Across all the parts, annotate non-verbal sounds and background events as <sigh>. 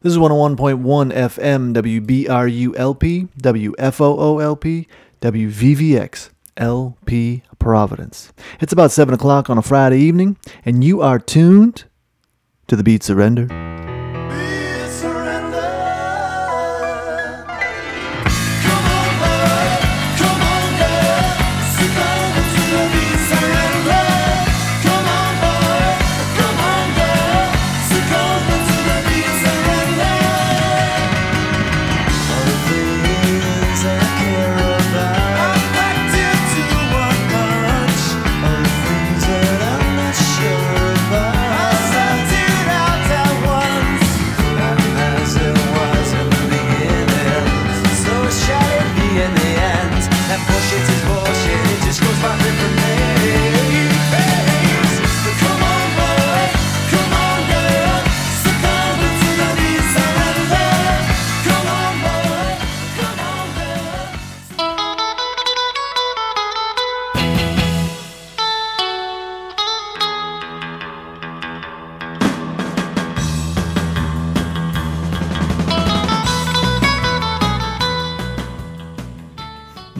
This is 101.1 FM, WBRULP, WFOOLP, WVVX, LP Providence. It's about 7 o'clock on a Friday evening, and you are tuned to the Beat Surrender.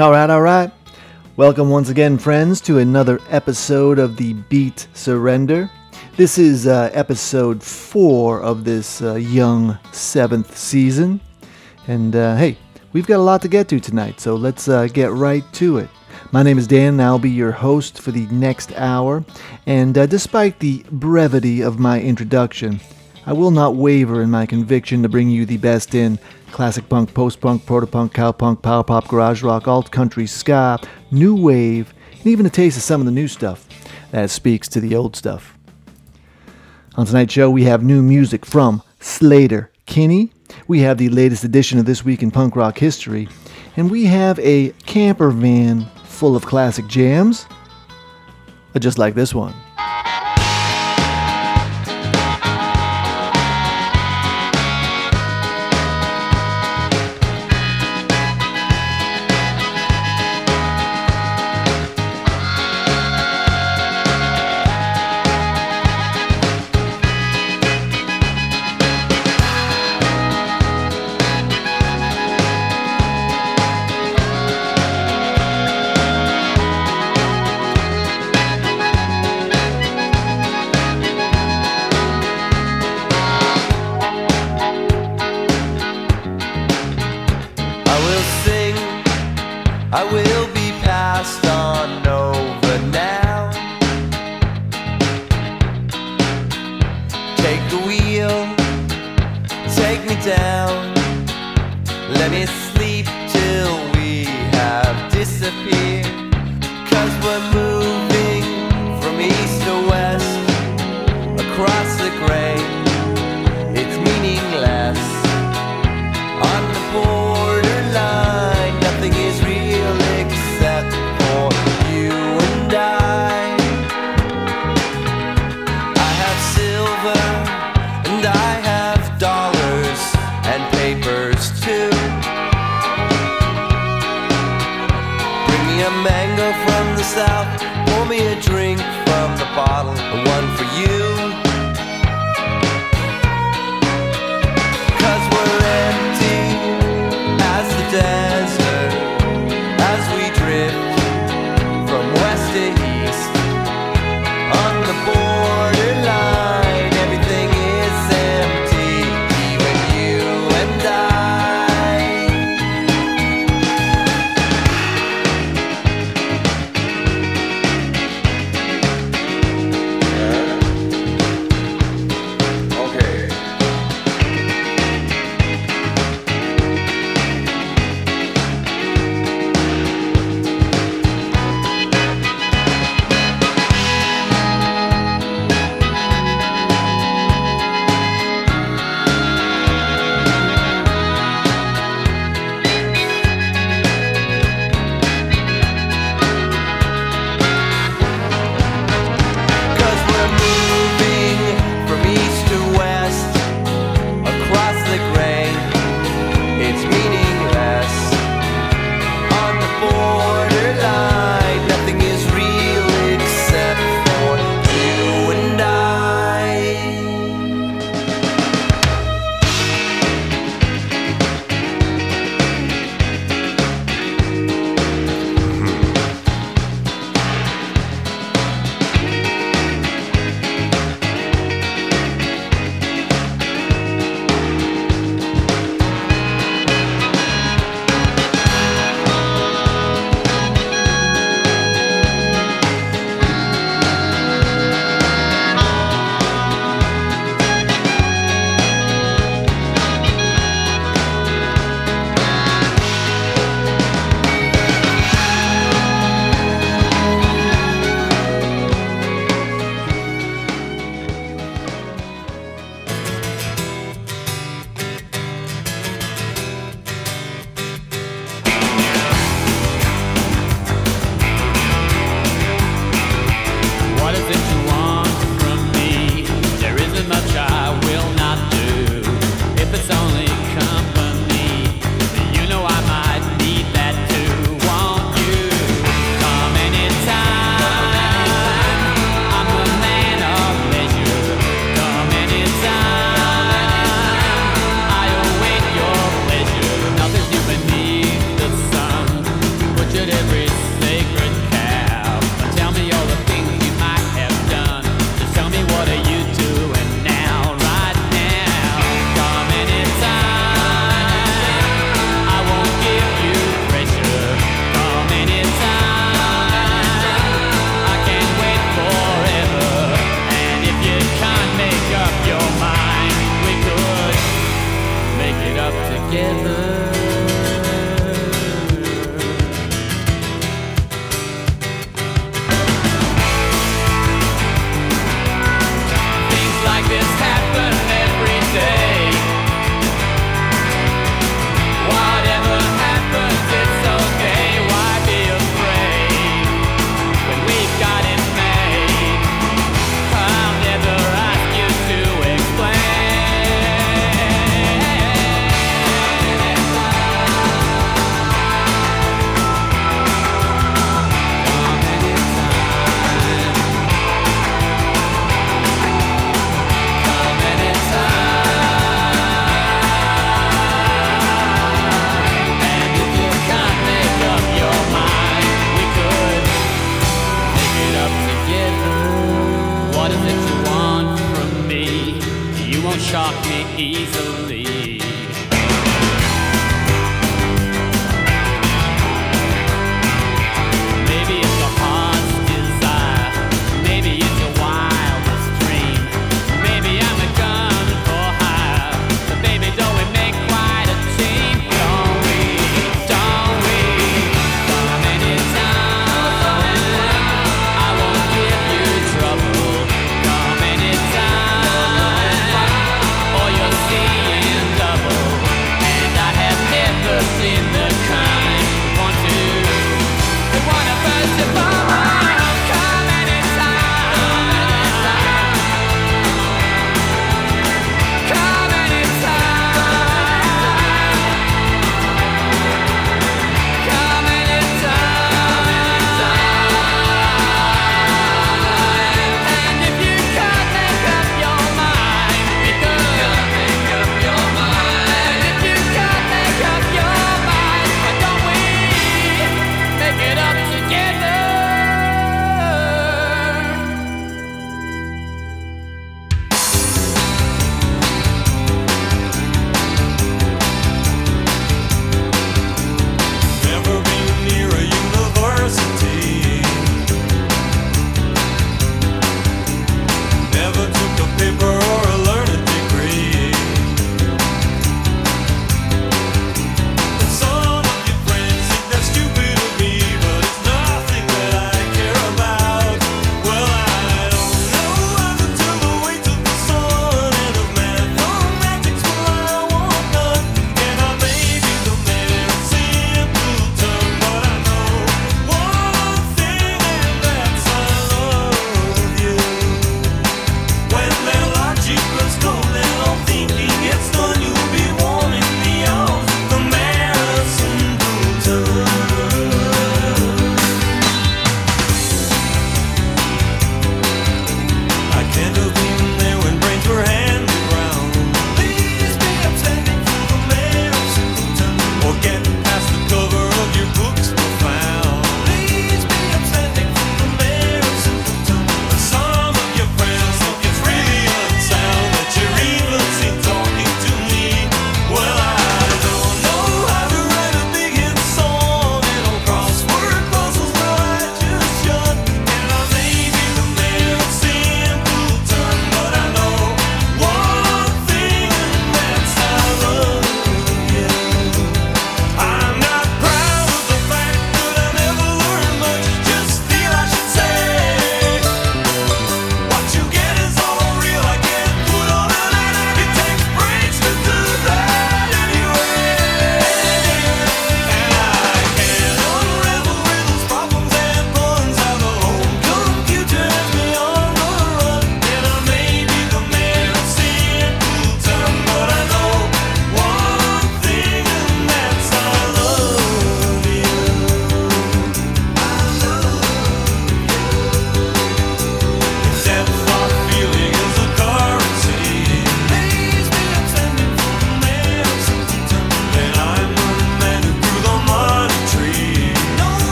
All right, all right. Welcome once again, friends, to another episode of the Beat Surrender. This is uh, episode four of this uh, young seventh season. And uh, hey, we've got a lot to get to tonight, so let's uh, get right to it. My name is Dan, and I'll be your host for the next hour. And uh, despite the brevity of my introduction, I will not waver in my conviction to bring you the best in classic punk, post punk, proto punk, cowpunk, power pop, garage rock, alt country, ska, new wave, and even a taste of some of the new stuff that speaks to the old stuff. On tonight's show, we have new music from Slater Kinney. We have the latest edition of This Week in Punk Rock History. And we have a camper van full of classic jams, uh, just like this one.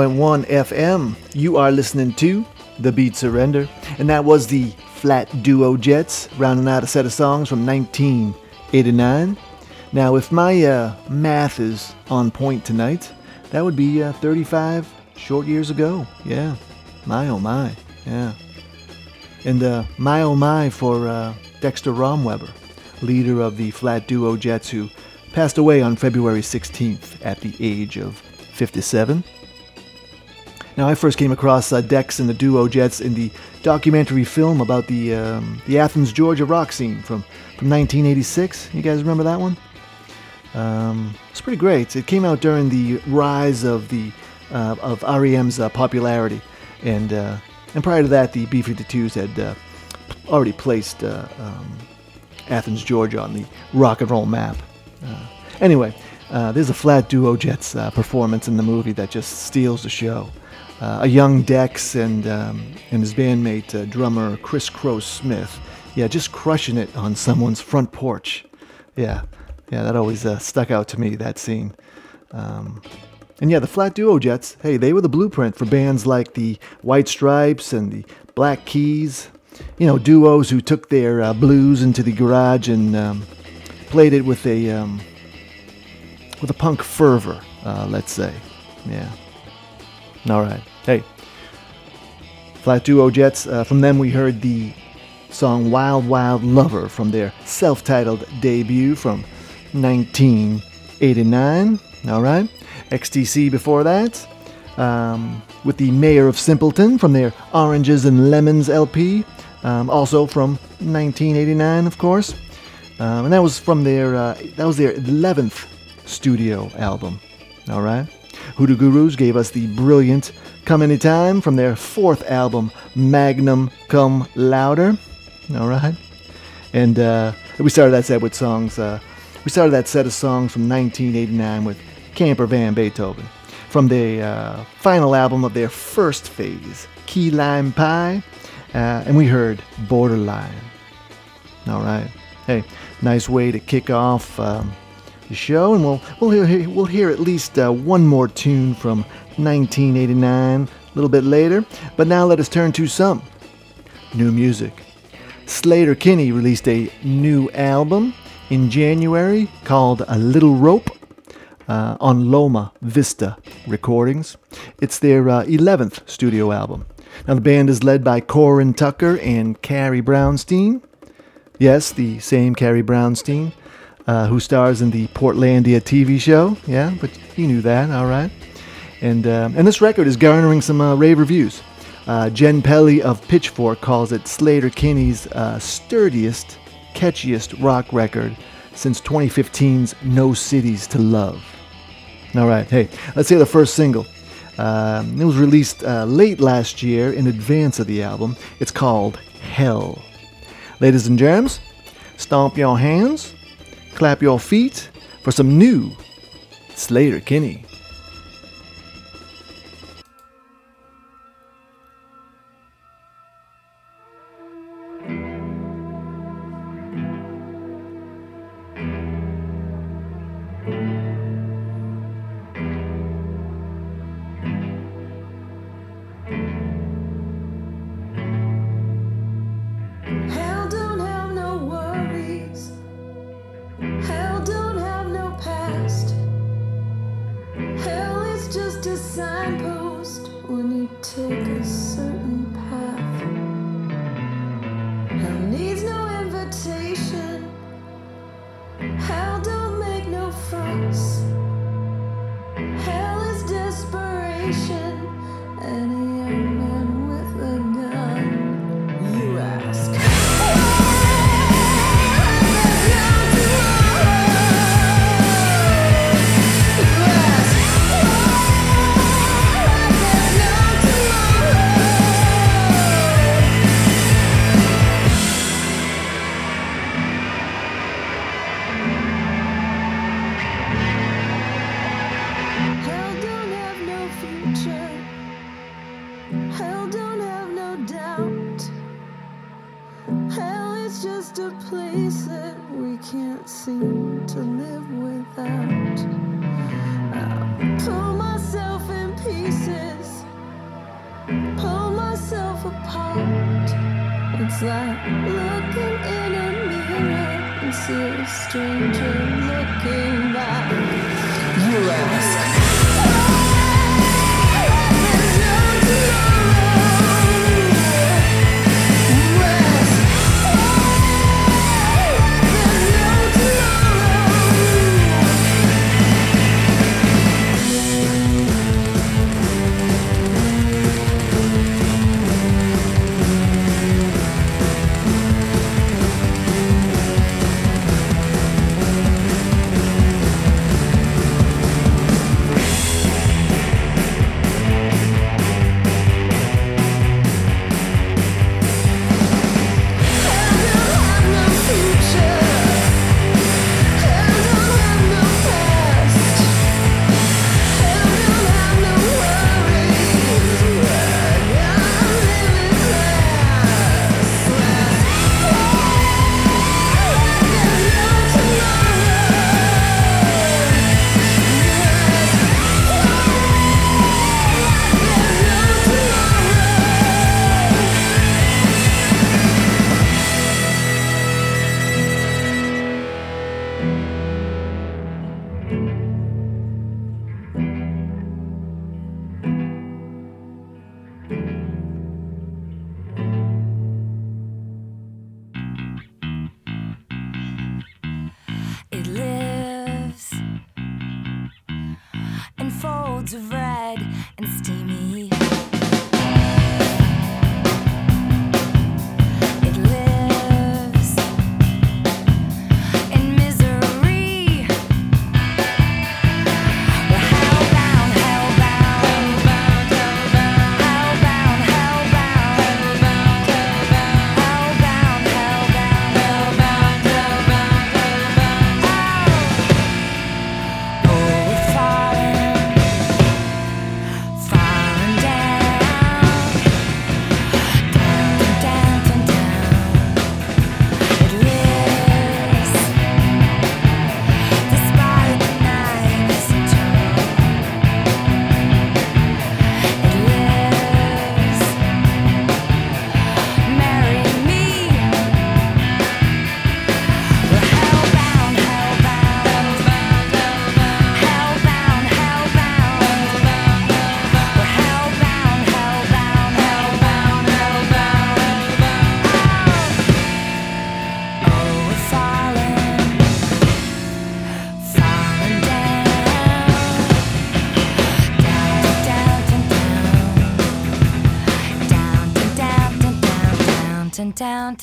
101.1 FM. You are listening to The Beat Surrender, and that was the Flat Duo Jets rounding out a set of songs from 1989. Now, if my uh, math is on point tonight, that would be uh, 35 short years ago. Yeah, my oh my, yeah. And uh, my oh my for uh, Dexter Romweber, leader of the Flat Duo Jets, who passed away on February 16th at the age of 57. Now, I first came across uh, Dex and the Duo Jets in the documentary film about the um, the Athens, Georgia rock scene from, from 1986. You guys remember that one? Um, it's pretty great. It came out during the rise of the uh, of REM's uh, popularity, and uh, and prior to that, the B-52s had uh, already placed uh, um, Athens, Georgia, on the rock and roll map. Anyway, there's a flat duo Jets performance in the movie that just steals the show a young Dex and um, and his bandmate uh, drummer Chris Crow Smith. Yeah, just crushing it on someone's front porch. Yeah, yeah, that always uh, stuck out to me that scene. Um, and yeah, the Flat Duo Jets. Hey, they were the blueprint for bands like the White Stripes and the Black Keys. You know, duos who took their uh, blues into the garage and um, played it with a um, with a punk fervor. Uh, let's say, yeah. All right. Hey. Flat Duo Jets. Uh, from them, we heard the song Wild Wild Lover from their self titled debut from 1989. All right. XTC before that. Um, with the Mayor of Simpleton from their Oranges and Lemons LP. Um, also from 1989, of course. Um, and that was from their uh, that was their 11th studio album. All right. Hoodoo Gurus gave us the brilliant Come Anytime from their fourth album, Magnum Cum Louder. All right. And uh, we started that set with songs. Uh, we started that set of songs from 1989 with Camper Van Beethoven from the uh, final album of their first phase, Key Lime Pie. Uh, and we heard Borderline. All right. Hey, nice way to kick off um, the show, and we'll we'll hear we'll hear at least uh, one more tune from 1989 a little bit later. But now let us turn to some new music. Sleater-Kinney released a new album in January called A Little Rope uh, on Loma Vista Recordings. It's their uh, 11th studio album. Now, the band is led by Corin Tucker and Carrie Brownstein. Yes, the same Carrie Brownstein uh, who stars in the Portlandia TV show. Yeah, but you knew that, all right. And um, and this record is garnering some uh, rave reviews. Uh, Jenn Pelly of Pitchfork calls it Sleater-Kinney's uh, sturdiest, catchiest rock record since 2015's No Cities to Love. All right, hey, let's hear the first single. Um, it was released uh, late last year in advance of the album. It's called Hell. Ladies and germs, stomp your hands, clap your feet for some new Sleater-Kinney. to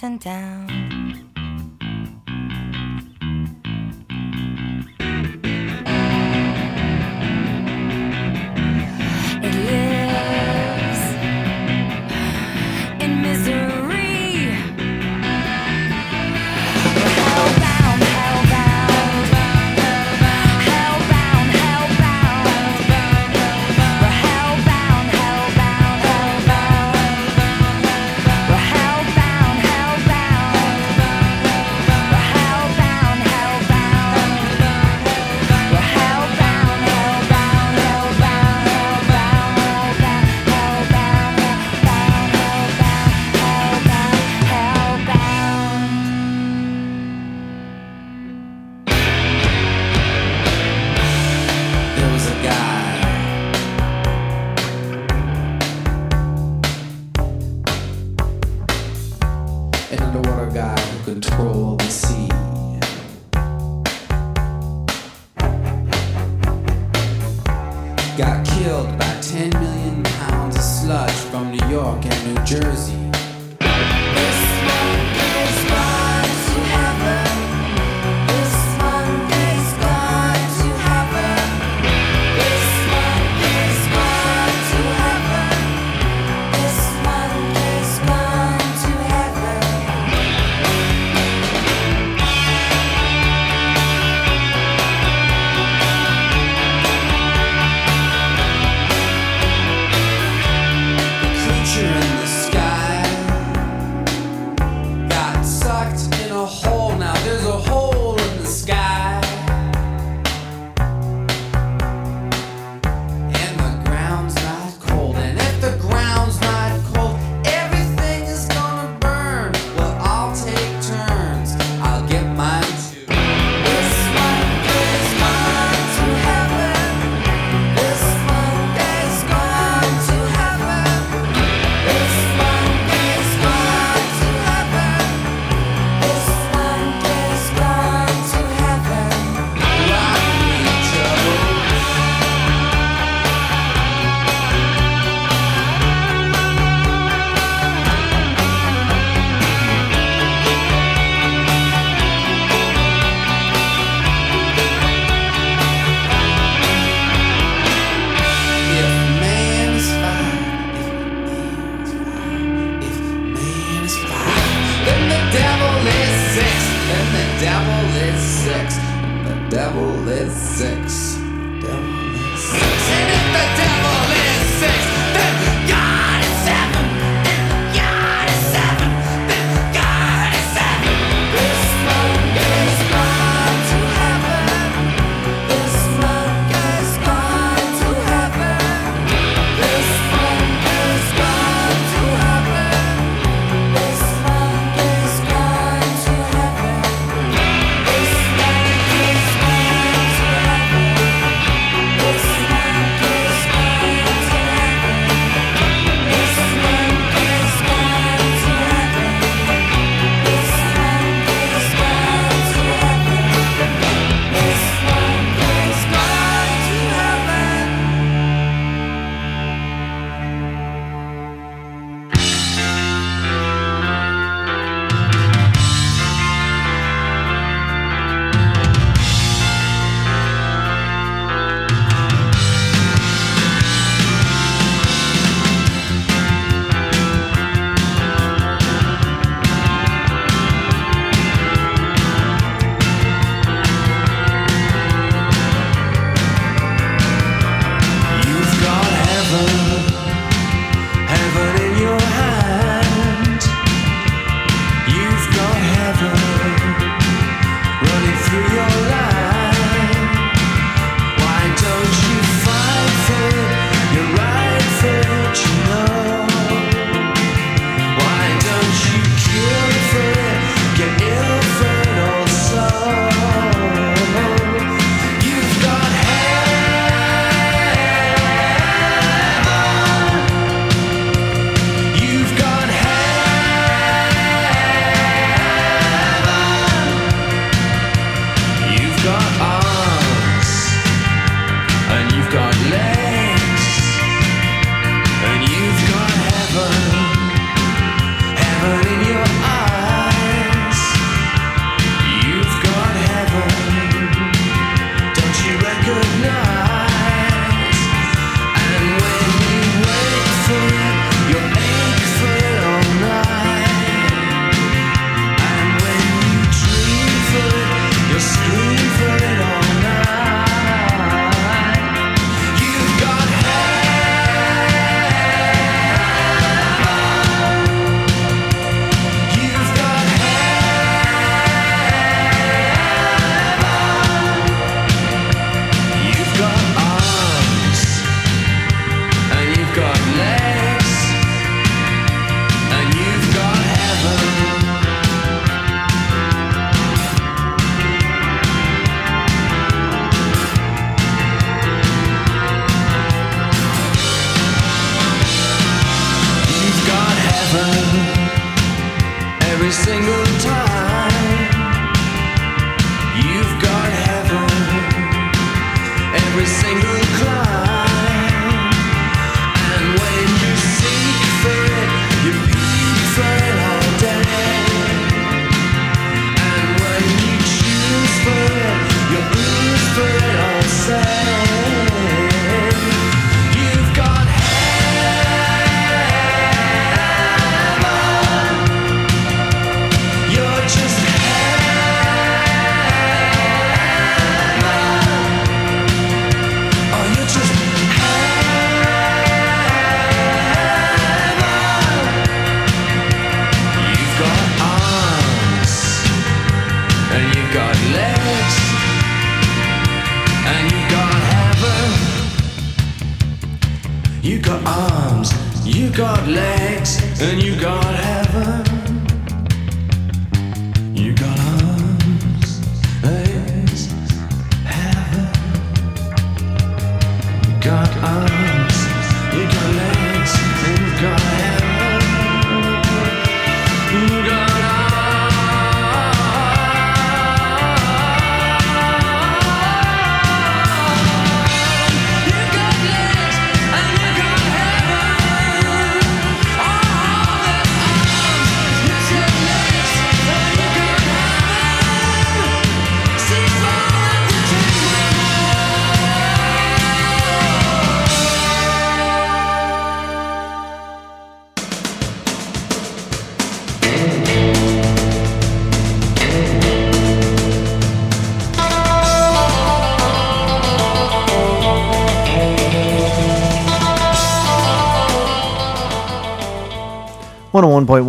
mountain down.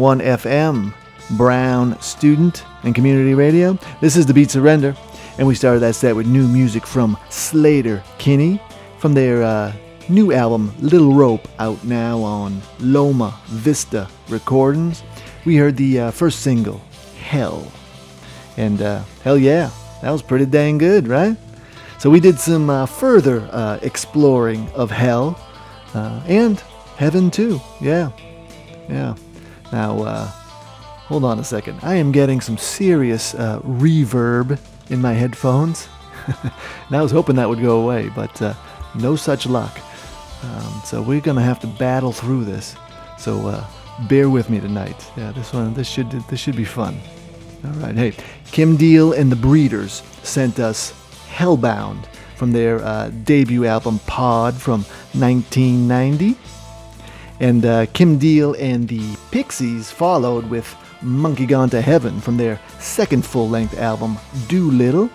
101 FM, Brown Student and Community Radio. This is the Beat Surrender, and we started that set with new music from Slater Kinney from their uh, new album Little Rope, out now on Loma Vista Recordings. We heard the uh, first single, Hell. And uh, hell yeah, that was pretty dang good, right? So we did some uh, further uh, exploring of hell uh, and heaven too. Yeah, yeah. Now, uh, hold on a second. I am getting some serious uh, reverb in my headphones. <laughs> and I was hoping that would go away, but uh, no such luck. Um, so we're gonna have to battle through this. So uh, bear with me tonight. Yeah, this one, this should, this should be fun. All right, hey, Kim Deal and the Breeders sent us Hellbound from their uh, debut album Pod from 1990. And uh, Kim Deal and the Pixies followed with Monkey Gone to Heaven from their second full length album Doolittle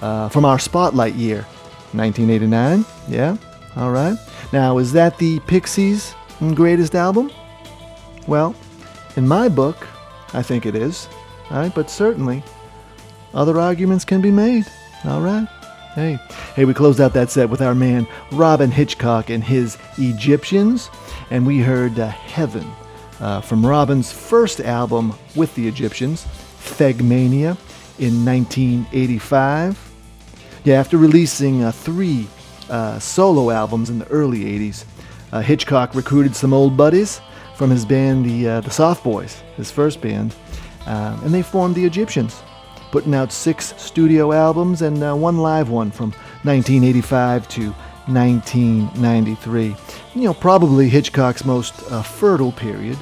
uh, from our Spotlight year, 1989. Yeah, all right. Now, is that the Pixies' greatest album? Well, in my book, I think it is. All right, but certainly other arguments can be made. All right. Hey, hey, we closed out that set with our man Robyn Hitchcock and his Egyptians, and we heard uh, Heaven uh, from Robyn's first album with the Egyptians, Fegmania, in 1985. Yeah, after releasing uh, three uh, solo albums in the early 80s, uh, Hitchcock recruited some old buddies from his band, the, uh, the Soft Boys, his first band, and they formed the Egyptians, putting out six studio albums and one live one from 1985 to 1993. You know, probably Hitchcock's most uh, fertile period.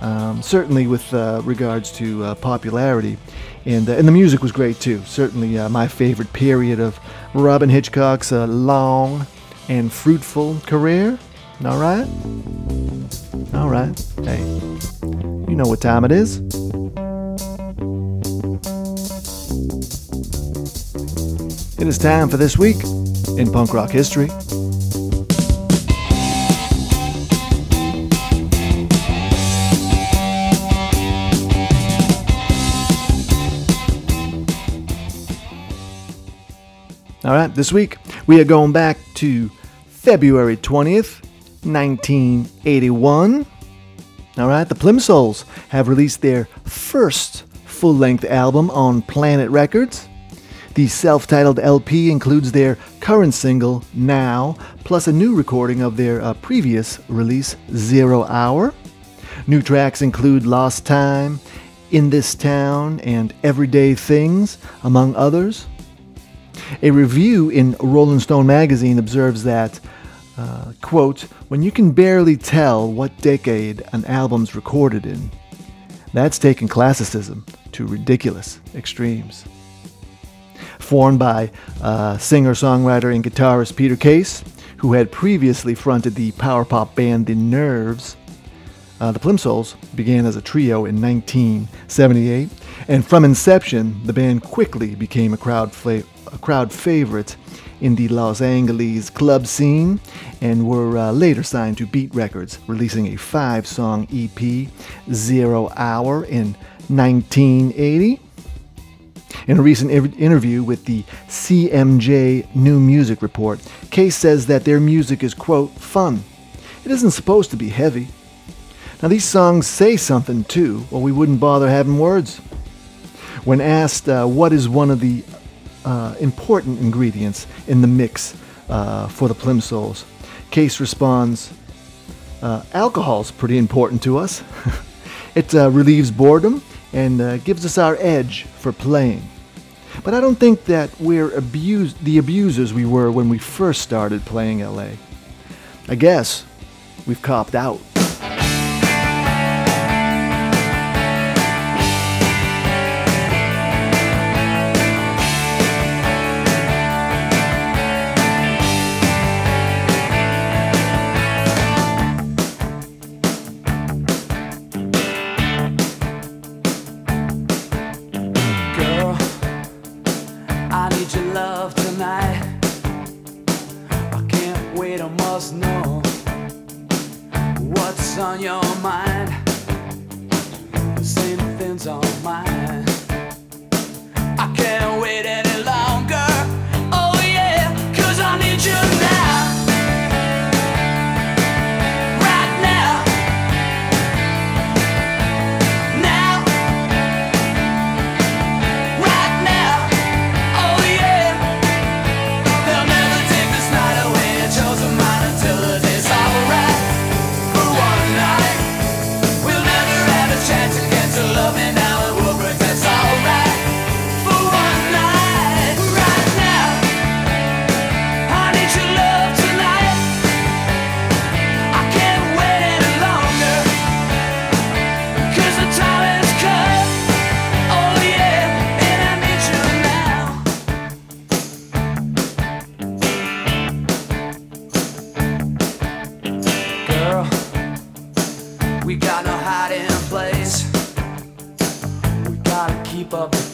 um, certainly with uh, regards to uh, popularity. And, uh, and the music was great too. Certainly uh, my favorite period of Robyn Hitchcock's uh, long and fruitful career. All right? All right. Hey, you know what time it is. It is time for this week in punk rock history. All right, this week we are going back to February 20th, 1981. All right, the Plimsouls have released their first full length album on Planet Records. The self titled LP includes their current single, Now, plus a new recording of their uh, previous release, Zero Hour. New tracks include Lost Time, In This Town, and Everyday Things, among others. A review in Rolling Stone magazine observes that, uh, quote, when you can barely tell what decade an album's recorded in, that's taking classicism to ridiculous extremes. Formed by uh, singer, songwriter, and guitarist Peter Case, who had previously fronted the power pop band The Nerves, uh, the Plimsouls began as a trio in 1978, and from inception, the band quickly became a crowd, fla- a crowd favorite in the Los Angeles club scene and were uh, later signed to Beat Records, releasing a five song EP, Zero Hour, in 1980. In a recent interview with the CMJ New Music Report, Case says that their music is, quote, fun. It isn't supposed to be heavy. Now, these songs say something too, or we wouldn't bother having words. When asked uh, what is one of the uh, important ingredients in the mix uh, for the Plimsouls, Case responds, uh, Alcohol's pretty important to us. <laughs> it uh, relieves boredom and uh, gives us our edge for playing. But I don't think that we're abused, the abusers we were when we first started playing LA. I guess we've copped out. Keep up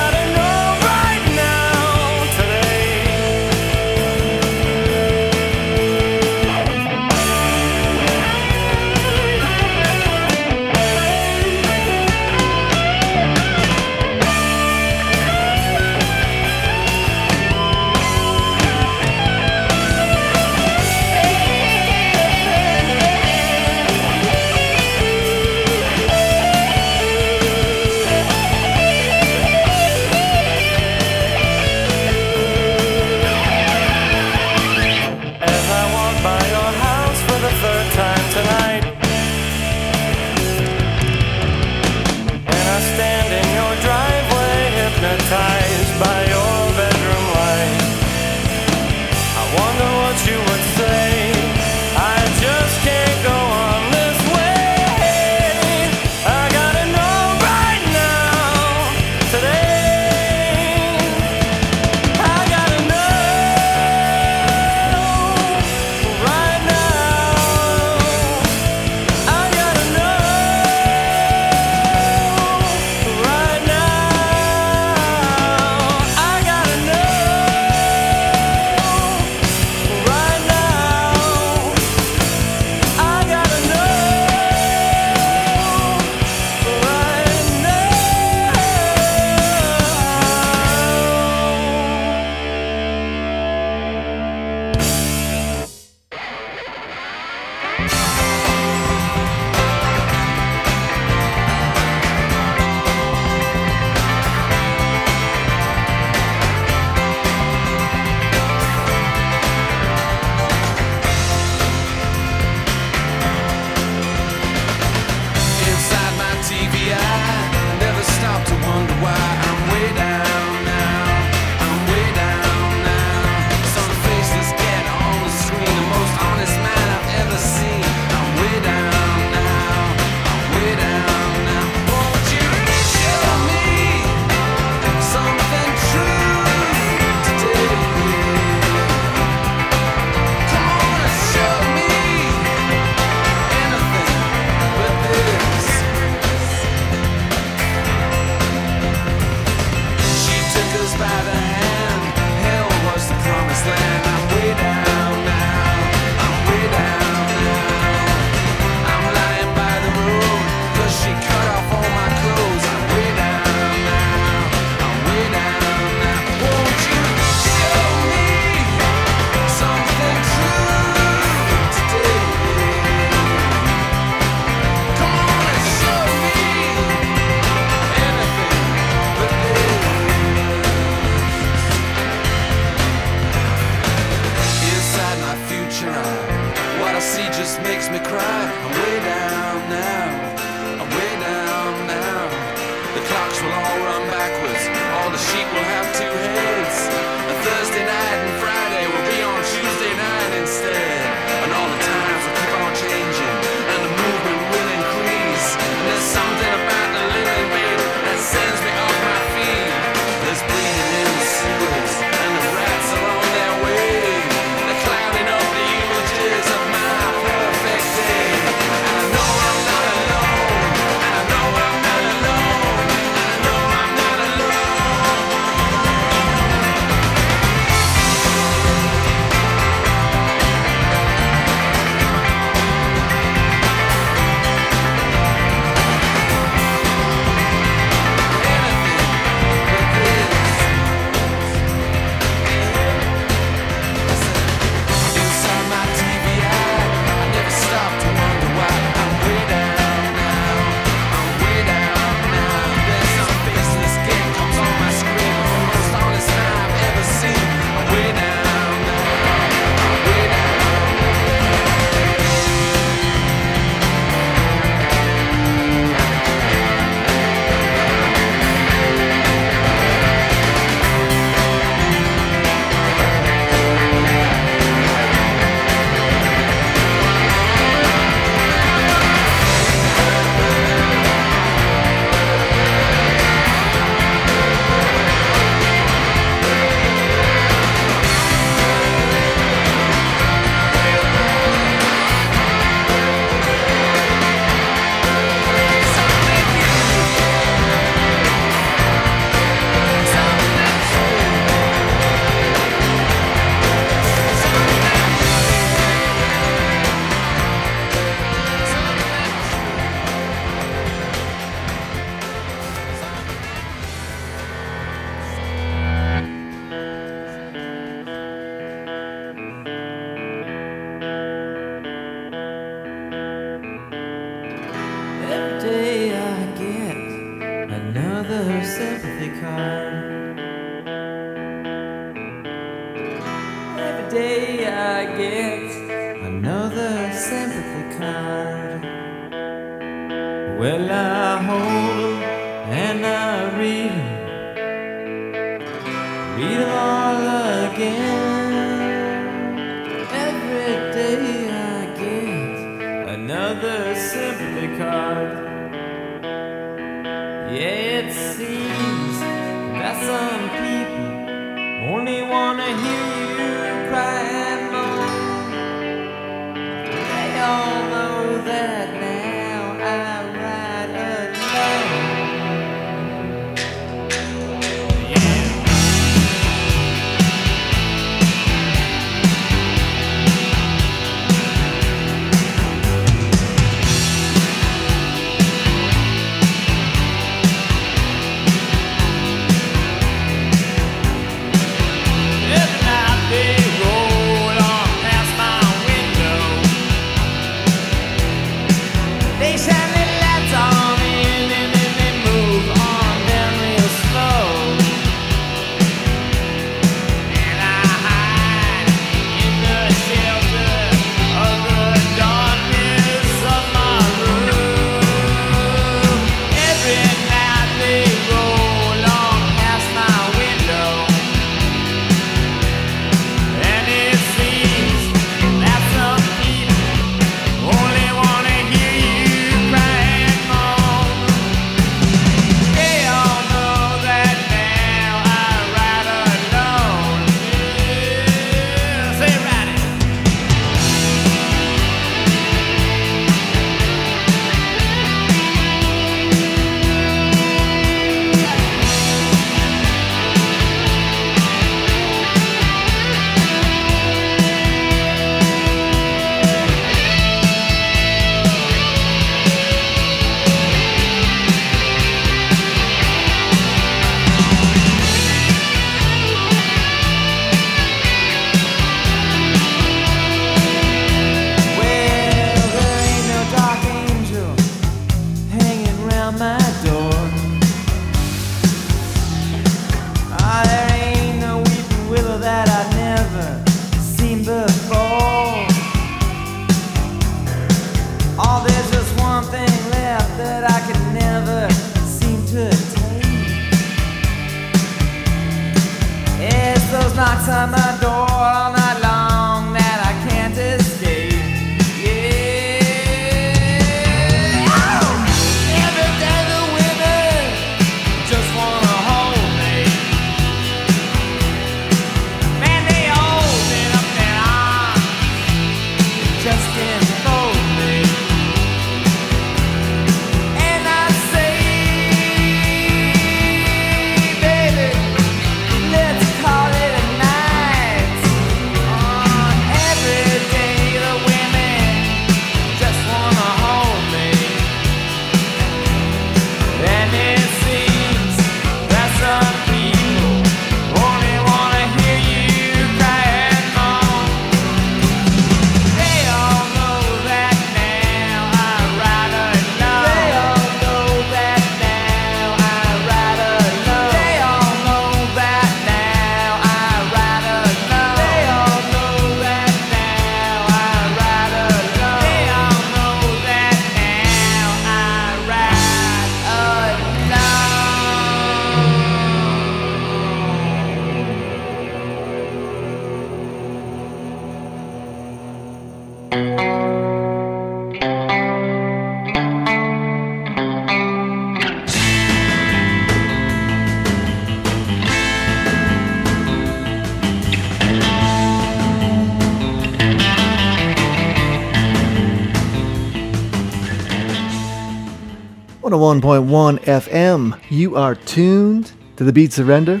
101.1 FM. You are tuned to the beat Surrender.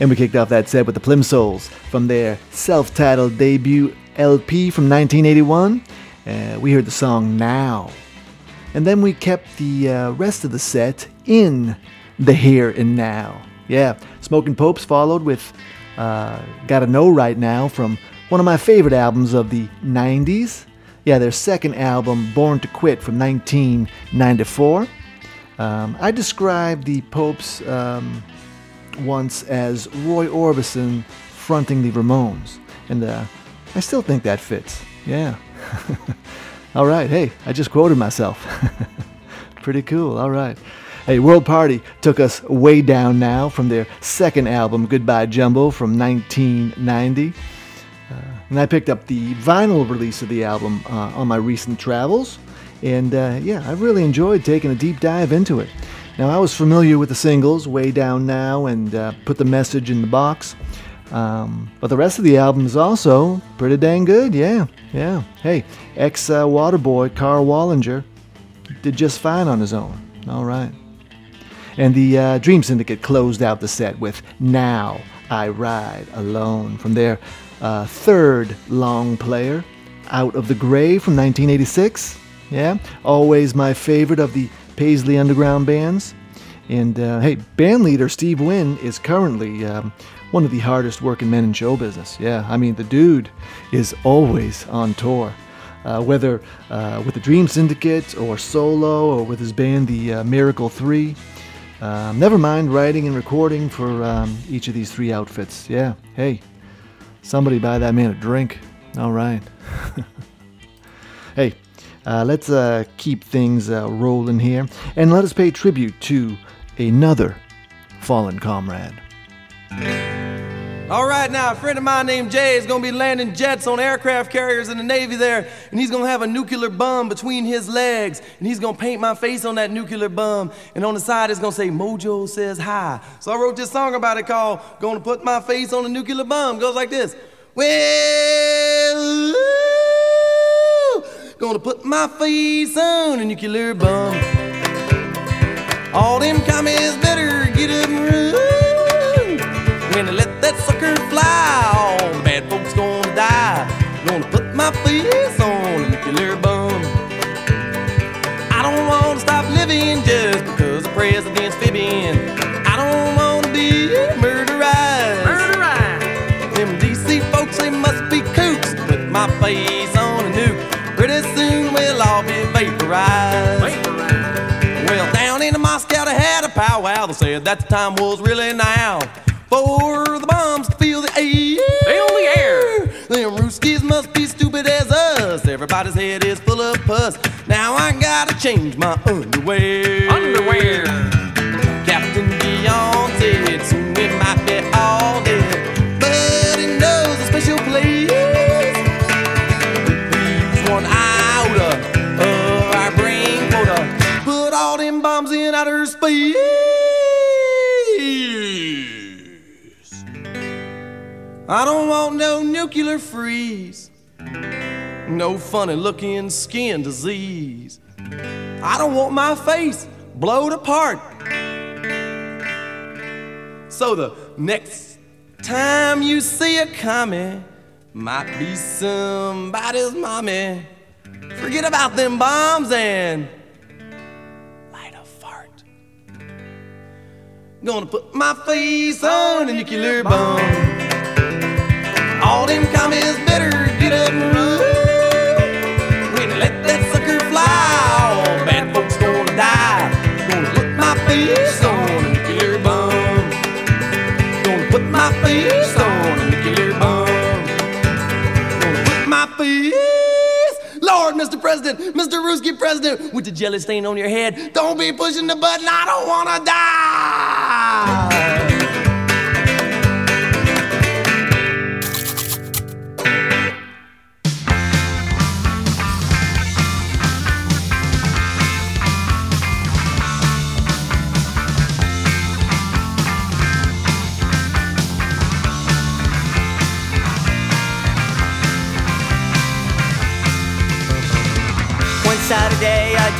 And we kicked off that set with the Plimsouls from their self titled debut LP from 1981. Uh, we heard the song Now. And then we kept the uh, rest of the set in the here and now. Yeah, Smoking Popes followed with uh, Gotta Know Right Now from one of my favorite albums of the 90s. Yeah, their second album, Born to Quit, from 1994. Um, I described the Popes um, once as Roy Orbison fronting the Ramones, and uh, I still think that fits. Yeah. <laughs> All right, hey, I just quoted myself. <laughs> Pretty cool, all right. Hey, World Party took us way down now from their second album, Goodbye Jumbo, from 1990. And I picked up the vinyl release of the album uh, on my recent travels. And uh, yeah, I really enjoyed taking a deep dive into it. Now, I was familiar with the singles, Way Down Now and uh, Put the Message in the Box. Um, but the rest of the album is also pretty dang good, yeah, yeah. Hey, ex uh, Waterboy Karl Wallinger did just fine on his own. All right. And the uh, Dream Syndicate closed out the set with Now I Ride Alone from their uh, third long player, Out of the Grave from 1986. Yeah, always my favorite of the Paisley Underground bands. And uh, hey, band leader Steve Wynn is currently um, one of the hardest working men in show business. Yeah, I mean, the dude is always on tour. Uh, whether uh, with the Dream Syndicate or solo or with his band, the uh, Miracle 3. Um, never mind writing and recording for um, each of these three outfits. Yeah, hey, somebody buy that man a drink. All right. <laughs> hey, let's uh, keep things uh, rolling here and let us pay tribute to another fallen comrade. All right, now, a friend of mine named Jay is going to be landing jets on aircraft carriers in the Navy there, and he's going to have a nuclear bomb between his legs, and he's going to paint my face on that nuclear bomb, and on the side it's going to say, Mojo says hi. So I wrote this song about it called Gonna Put My Face on a Nuclear Bomb. It goes like this Well, gonna put my face on a nuclear bomb. All them commies better get up and run. When they let that sucker fly, all the bad folks gonna die. Gonna put my face on a nuclear bomb. I don't wanna stop living just because the president's fibbing. Powwow. They said that the time was really now. For the bombs to feel the air. Feel the air. Them Ruskies must be stupid as us. Everybody's head is full of pus. Now I gotta change my underwear. Underwear. Captain Dion said soon it might be all dead, but he knows a special place. Leaves one iota of our brain quota. Put all them bombs in outer space. I don't want no nuclear freeze, no funny looking skin disease. I don't want my face blowed apart. So the next time you see a comet, might be somebody's mommy. Forget about them bombs and light a fart. Gonna put my face on a nuclear bomb. All them commies better get up and run. When they let that sucker fly, all bad folks gonna die. Gonna put my face on a nuclear bomb. Gonna put my face on a nuclear bomb. Gonna put my face. Lord, Mr. President, Mr. Ruski President, with the jelly stain on your head, don't be pushing the button. I don't wanna die.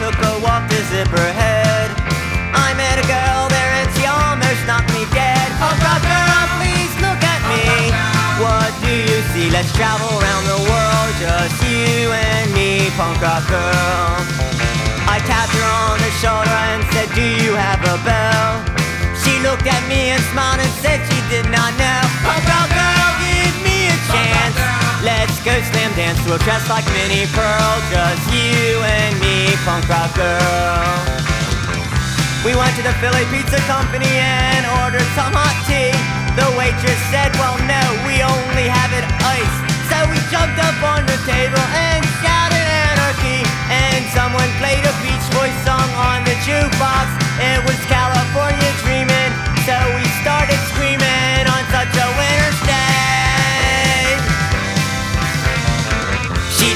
Took a walk to Zipperhead. I met a girl there and she almost knocked me dead. Punk rock girl, please look at me. What do you see? Let's travel around the world, just you and me, punk rock girl. I tapped her on the shoulder and said, Do you have a bell? She looked at me and smiled and said she did not know. Oh, punk rock Go slam dance to a dress like Minnie Pearl, just you and me, punk rock girl. We went to the Philly Pizza Company and ordered some hot tea. The waitress said, well no, we only have it iced. So we jumped up on the table and shouted anarchy. And someone played a Beach Boys song on the jukebox. It was California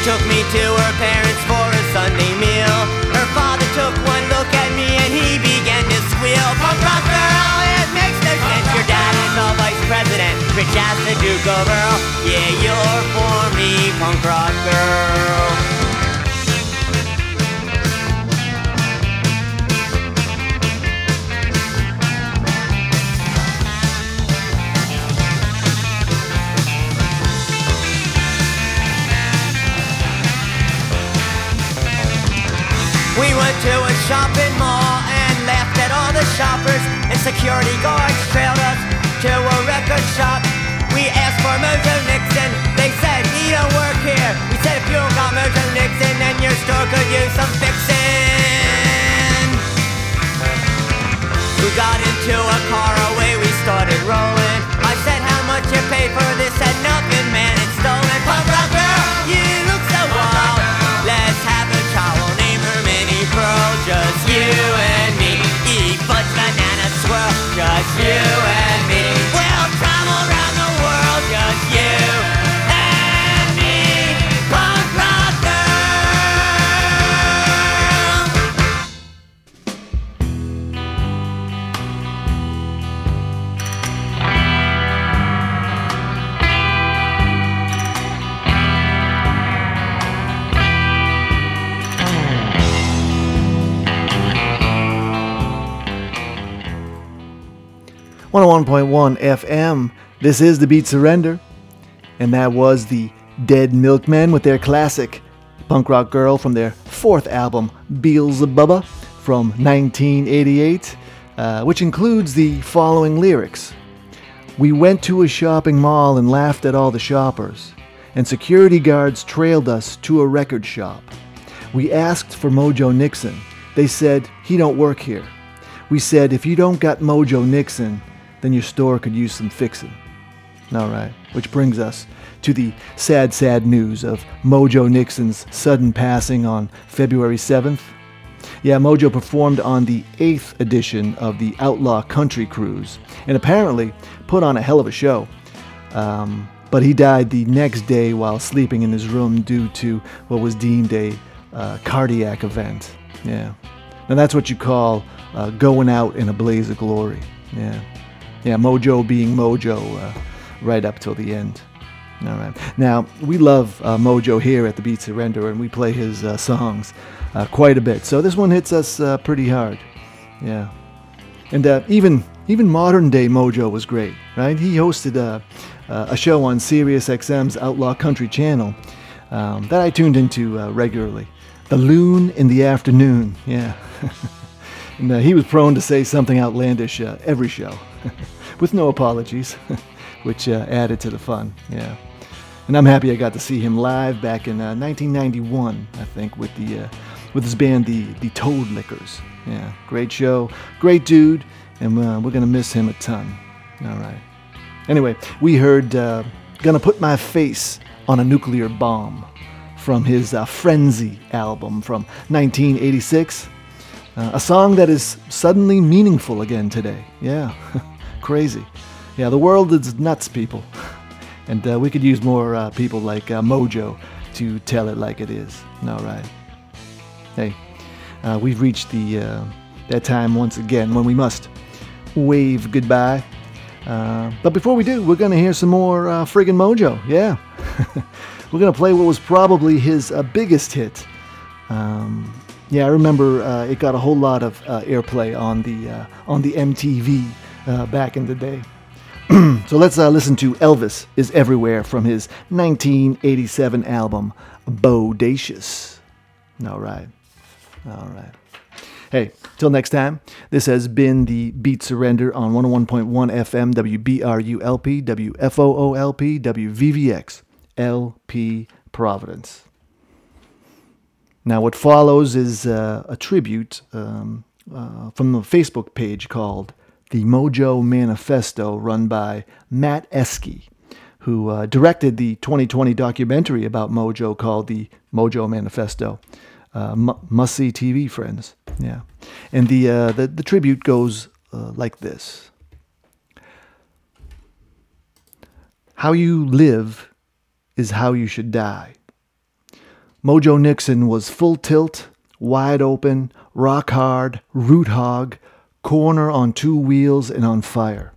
took me to her parents for a Sunday meal. Her father took one look at me and he began to squeal. Punk rock girl, it makes no sense. Your dad is the vice president, rich as the Duke of Earl. Yeah, you're for me, punk rock girl. 101.1 FM. This is The Beat Surrender. And that was the Dead Milkmen with their classic Punk Rock Girl from their fourth album, Beelzebubba, from 1988, uh, which includes the following lyrics We went to a shopping mall and laughed at all the shoppers, and security guards trailed us to a record shop. We asked for Mojo Nixon. They said, He don't work here. We said, If you don't got Mojo Nixon, then your store could use some fixing. All right, which brings us to the sad, sad news of Mojo Nixon's sudden passing on February 7th. Yeah, Mojo performed on the eighth edition of the Outlaw Country Cruise and apparently put on a hell of a show. Um, but he died the next day while sleeping in his room due to what was deemed a uh, cardiac event. Yeah. Now that's what you call uh, going out in a blaze of glory. Yeah. Yeah, Mojo being Mojo uh, right up till the end. All right. Now, we love uh, Mojo here at the Beat Surrender, and we play his uh, songs uh, quite a bit. So this one hits us uh, pretty hard. Yeah. And uh, even even modern day Mojo was great, right? He hosted a, a show on Sirius XM's Outlaw Country channel um, that I tuned into regularly. The Loon in the Afternoon, yeah. <laughs> and he was prone to say something outlandish every show, <laughs> with no apologies, <laughs> which uh, added to the fun, yeah. And I'm happy I got to see him live back in uh, 1991, I think, with the uh, with his band, the the Toadliquors. Yeah, great show, great dude, and uh, we're gonna miss him a ton. All right. Anyway, we heard uh, "Gonna Put My Face on a Nuclear Bomb" from his uh, Frenzy album from 1986. Uh, a song that is suddenly meaningful again today. Yeah, <laughs> crazy. Yeah, the world is nuts, people. <laughs> And uh, we could use more uh, people like uh, Mojo to tell it like it is. All right. Hey, uh, we've reached the uh, that time once again when we must wave goodbye. Uh, but before we do, we're gonna hear some more friggin' Mojo. Yeah, <laughs> we're gonna play what was probably his biggest hit. Um, yeah, I remember it got a whole lot of airplay on the on the MTV uh, back in the day. <clears throat> so let's uh, listen to Elvis is Everywhere from his 1987 album Bodacious. All right. All right. Hey, till next time, this has been the Beat Surrender on 101.1 FM, WBRULP, WFOOLP, WVVX, LP Providence. Now, what follows is uh, a tribute um, uh, from the Facebook page called The Mojo Manifesto, run by Matt Eskey, who uh, directed the 2020 documentary about Mojo called The Mojo Manifesto. Uh, mu- must see TV, friends. Yeah. And the, uh, the, the tribute goes uh, like this How you live is how you should die. Mojo Nixon was full tilt, wide open, rock hard, root hog, corner on two wheels and on fire.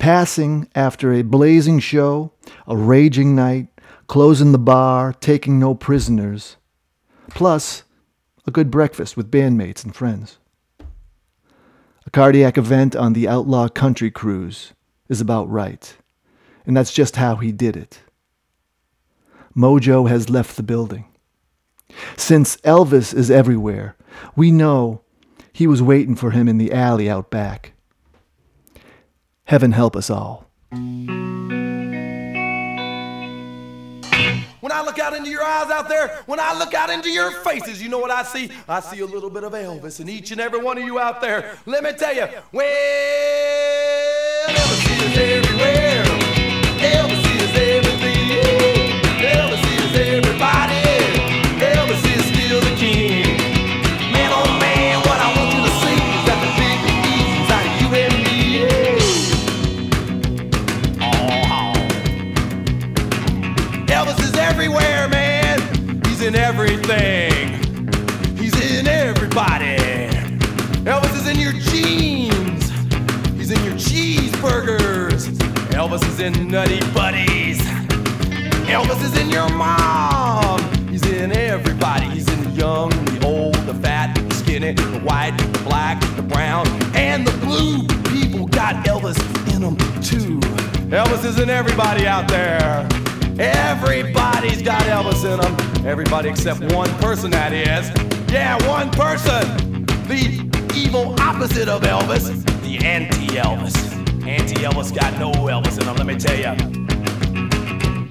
Passing after a blazing show, a raging night, closing the bar, taking no prisoners, plus a good breakfast with bandmates and friends. A cardiac event on the Outlaw Country Cruise is about right, and that's just how he did it. Mojo has left the building. Since Elvis is everywhere, we know he was waiting for him in the alley out back. Heaven help us all. When I look out into your eyes out there, when I look out into your faces, you know what I see? I see a little bit of Elvis in each and every one of you out there. Let me tell you, well, Elvis is everywhere. Elvis is in Nutty Buddies. Elvis is in your mom. He's in everybody. He's in the young, the old, the fat, the skinny, the white, the black, the brown, and the blue. People got Elvis in them too. Elvis is in everybody out there. Everybody's got Elvis in them. Everybody except one person, that is. Yeah, one person. The evil opposite of Elvis. The anti-Elvis. Anti-Elvis got no Elvis in him, let me tell you.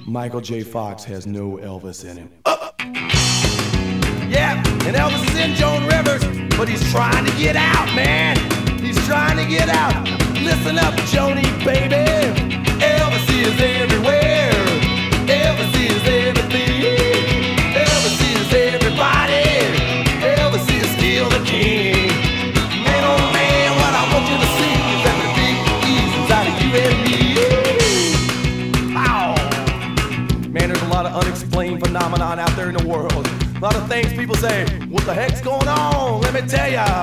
Michael J. Fox has no Elvis in him. Uh, yeah, and Elvis is in Joan Rivers, but he's trying to get out, man. He's trying to get out. Listen up, Joni, baby. Elvis is everywhere. Unexplained phenomenon out there in the world. A lot of things people say, what the heck's going on? Let me tell ya.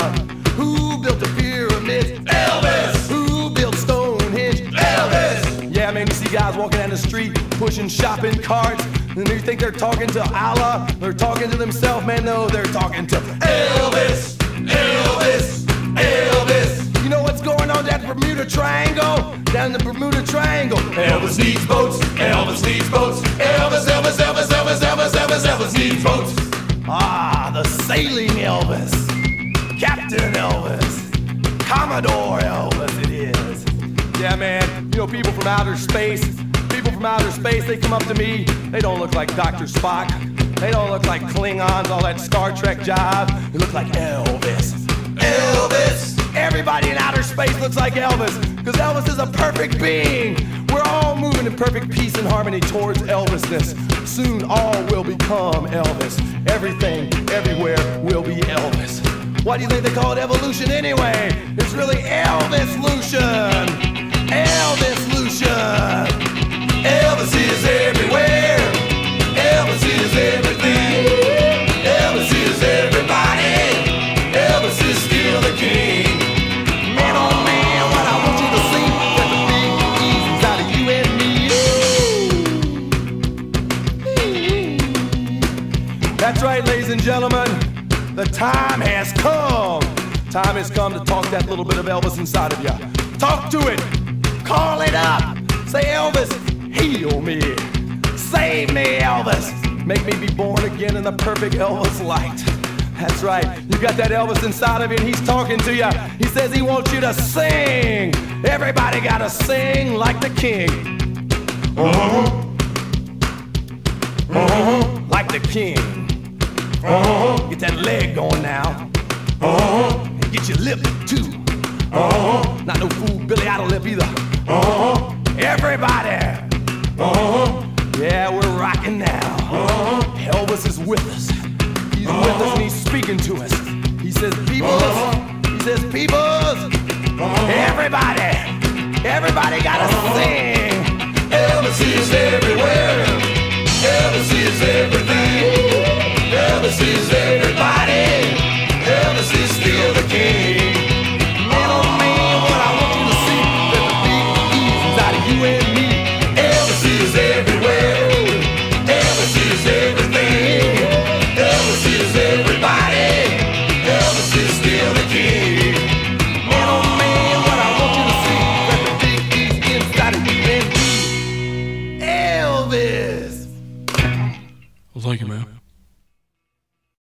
Who built the pyramids? Elvis! Who built Stonehenge? Elvis! Yeah, man, you see guys walking down the street pushing shopping carts, and you think they're talking to Allah? They're talking to themselves, man. No, they're talking to Elvis! Elvis! Elvis! You know what's going on the Bermuda Triangle? Down the Bermuda Triangle. Elvis needs boats. Elvis needs boats. Elvis, Elvis, Elvis, Elvis, Elvis, Elvis, Elvis needs boats. Ah, the sailing Elvis. Captain Elvis. Commodore Elvis, it is. Yeah, man. You know, people from outer space, people from outer space, they come up to me. They don't look like Dr. Spock. They don't look like Klingons, all that Star Trek jive. They look like Elvis. Elvis! Everybody in outer space looks like Elvis, because Elvis is a perfect being. We're all moving in perfect peace and harmony towards Elvisness. Soon all will become Elvis. Everything, everywhere will be Elvis. Why do you think they call it evolution anyway? It's really Elvis-lution. Elvis-lution. Elvis is everywhere. Elvis is everything. Right, ladies and gentlemen. The time has come. Time has come to talk that little bit of Elvis inside of you. Talk to it. Call it up. Say, Elvis, heal me. Save me, Elvis. Make me be born again in the perfect Elvis light. That's right. You got that Elvis inside of you, and he's talking to you. He says he wants you to sing. Everybody gotta sing like the king. Uh-huh. Uh-huh. Like the king. Uh-huh. Get that leg going now. Uh-huh. And get your lip too. Uh-huh. Not no fool Billy Idol lip either. Uh-huh. Everybody. Uh-huh. Yeah, we're rocking now. Uh-huh. Elvis is with us. He's with us and he's speaking to us. He says, peoples. He says, peoples. Everybody. Everybody gotta sing. Elvis is everywhere. Elvis is everybody. Elvis is still the king.